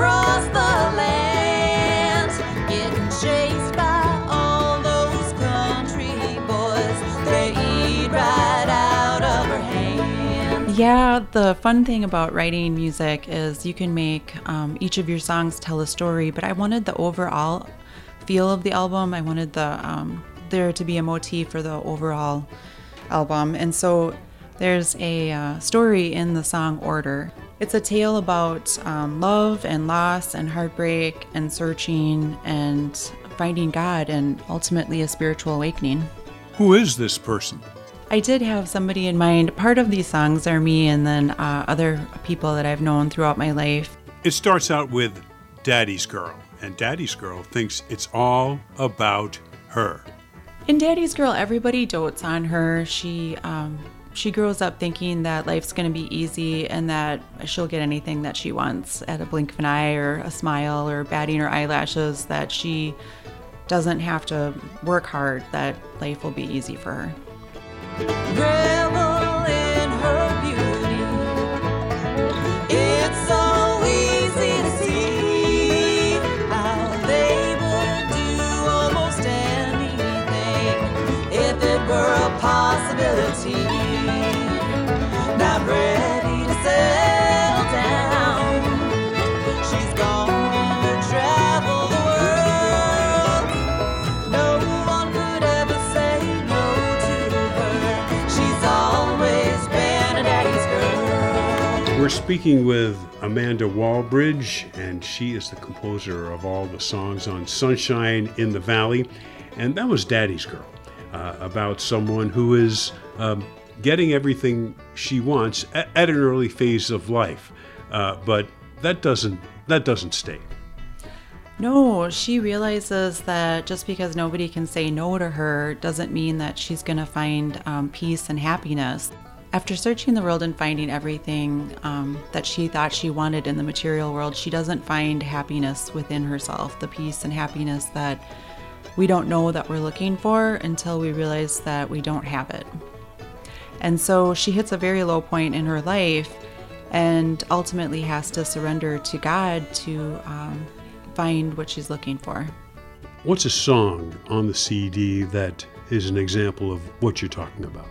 across the land, getting chased by all those country boys. They eat right out of her hand. Yeah, the fun thing about writing music is you can make um, each of your songs tell a story, but I wanted the overall feel of the album. I wanted the um, there to be a motif for the overall album, and so there's a uh, story in the song Order. It's a tale about um, love and loss and heartbreak and searching and finding God and ultimately a spiritual awakening. Who is this person? I did have somebody in mind. Part of these songs are me and then uh, other people that I've known throughout my life. It starts out with Daddy's Girl, and Daddy's Girl thinks it's all about her. In Daddy's Girl, everybody dotes on her. She um, she grows up thinking that life's going to be easy and that she'll get anything that she wants at a blink of an eye or a smile or batting her eyelashes. That she doesn't have to work hard. That life will be easy for her. We're speaking with Amanda Walbridge, and she is the composer of all the songs on Sunshine in the Valley. And that was Daddy's Girl, uh, about someone who is um, getting everything she wants at, at an early phase of life. Uh, but that doesn't that doesn't stay. No, she realizes that just because nobody can say no to her doesn't mean that she's going to find um, peace and happiness. After searching the world and finding everything um, that she thought she wanted in the material world, she doesn't find happiness within herself, the peace and happiness that we don't know that we're looking for until we realize that we don't have it. And so she hits a very low point in her life and ultimately has to surrender to God to um, find what she's looking for. What's a song on the CD that is an example of what you're talking about?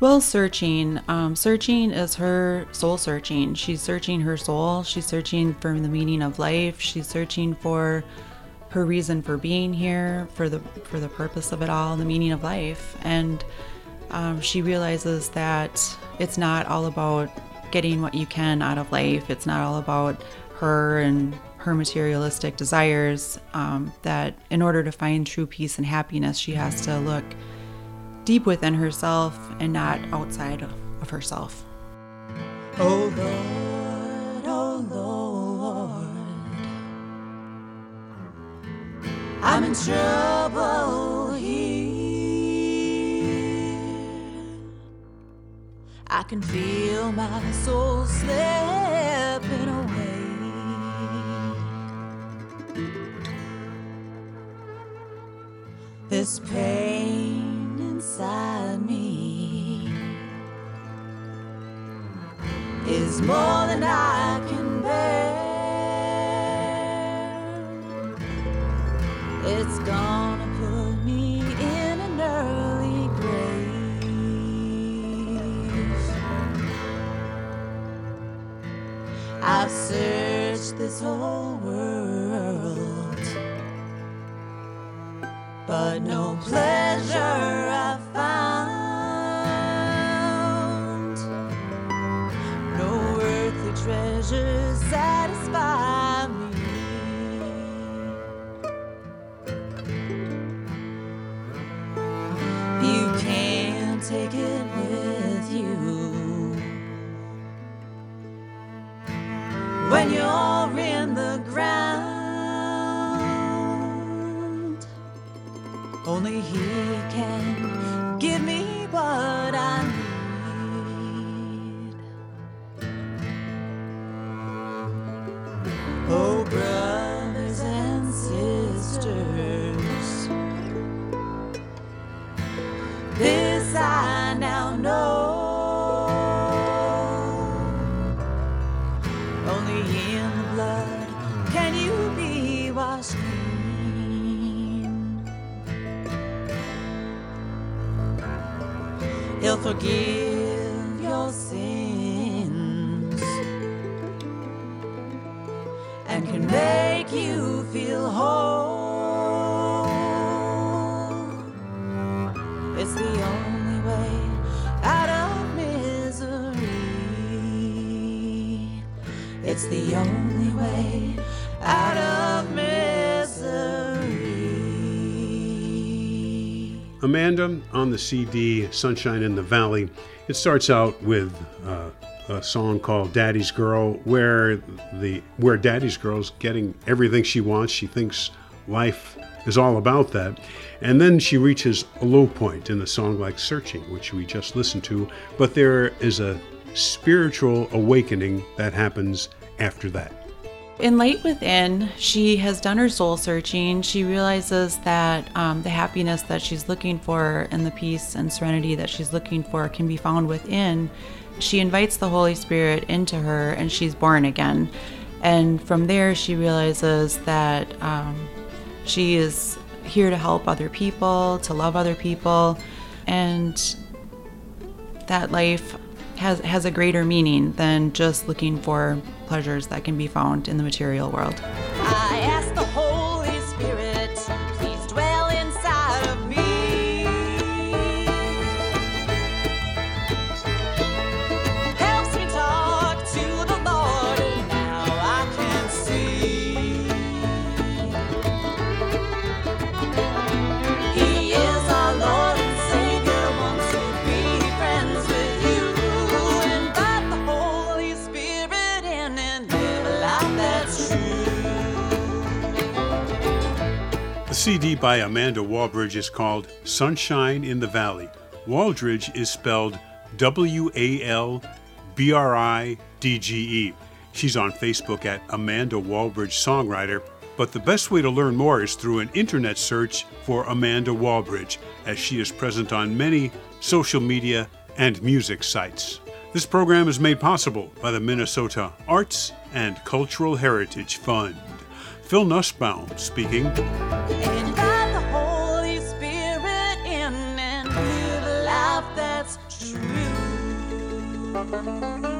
Well, searching. Um, searching is her soul searching. She's searching her soul. She's searching for the meaning of life. She's searching for her reason for being here, for the for the purpose of it all, the meaning of life. And um, she realizes that it's not all about getting what you can out of life. It's not all about her and her materialistic desires. Um, that in order to find true peace and happiness, she has to look deep within herself and not outside of, herself. Oh oh Lord, I'm in trouble can feel my soul slipping away. This pain inside me is more than I can bear. It's gonna this whole world, but no pleasure I Only He can give me what I need. Oh, brothers He'll forgive your sins and can make you feel whole. It's the only way out of misery. It's the only way Amanda on the CD Sunshine in the Valley. It starts out with uh, a song called Daddy's Girl where the where Daddy's Girl's getting everything she wants. She thinks life is all about that. And then she reaches a low point in the song like Searching, which we just listened to, but there is a spiritual awakening that happens after that. In Light Within, she has done her soul searching. She realizes that um, the happiness that she's looking for and the peace and serenity that she's looking for can be found within. She invites the Holy Spirit into her and she's born again. And from there, she realizes that um, she is here to help other people, to love other people, and that life has has a greater meaning than just looking for pleasures that can be found in the material world. CD by Amanda Walbridge is called Sunshine in the Valley. Walbridge is spelled W A L B R I D G E. She's on Facebook at Amanda Walbridge Songwriter, but the best way to learn more is through an internet search for Amanda Walbridge, as she is present on many social media and music sites. This program is made possible by the Minnesota Arts and Cultural Heritage Fund. Phil Nusbaum speaking. In and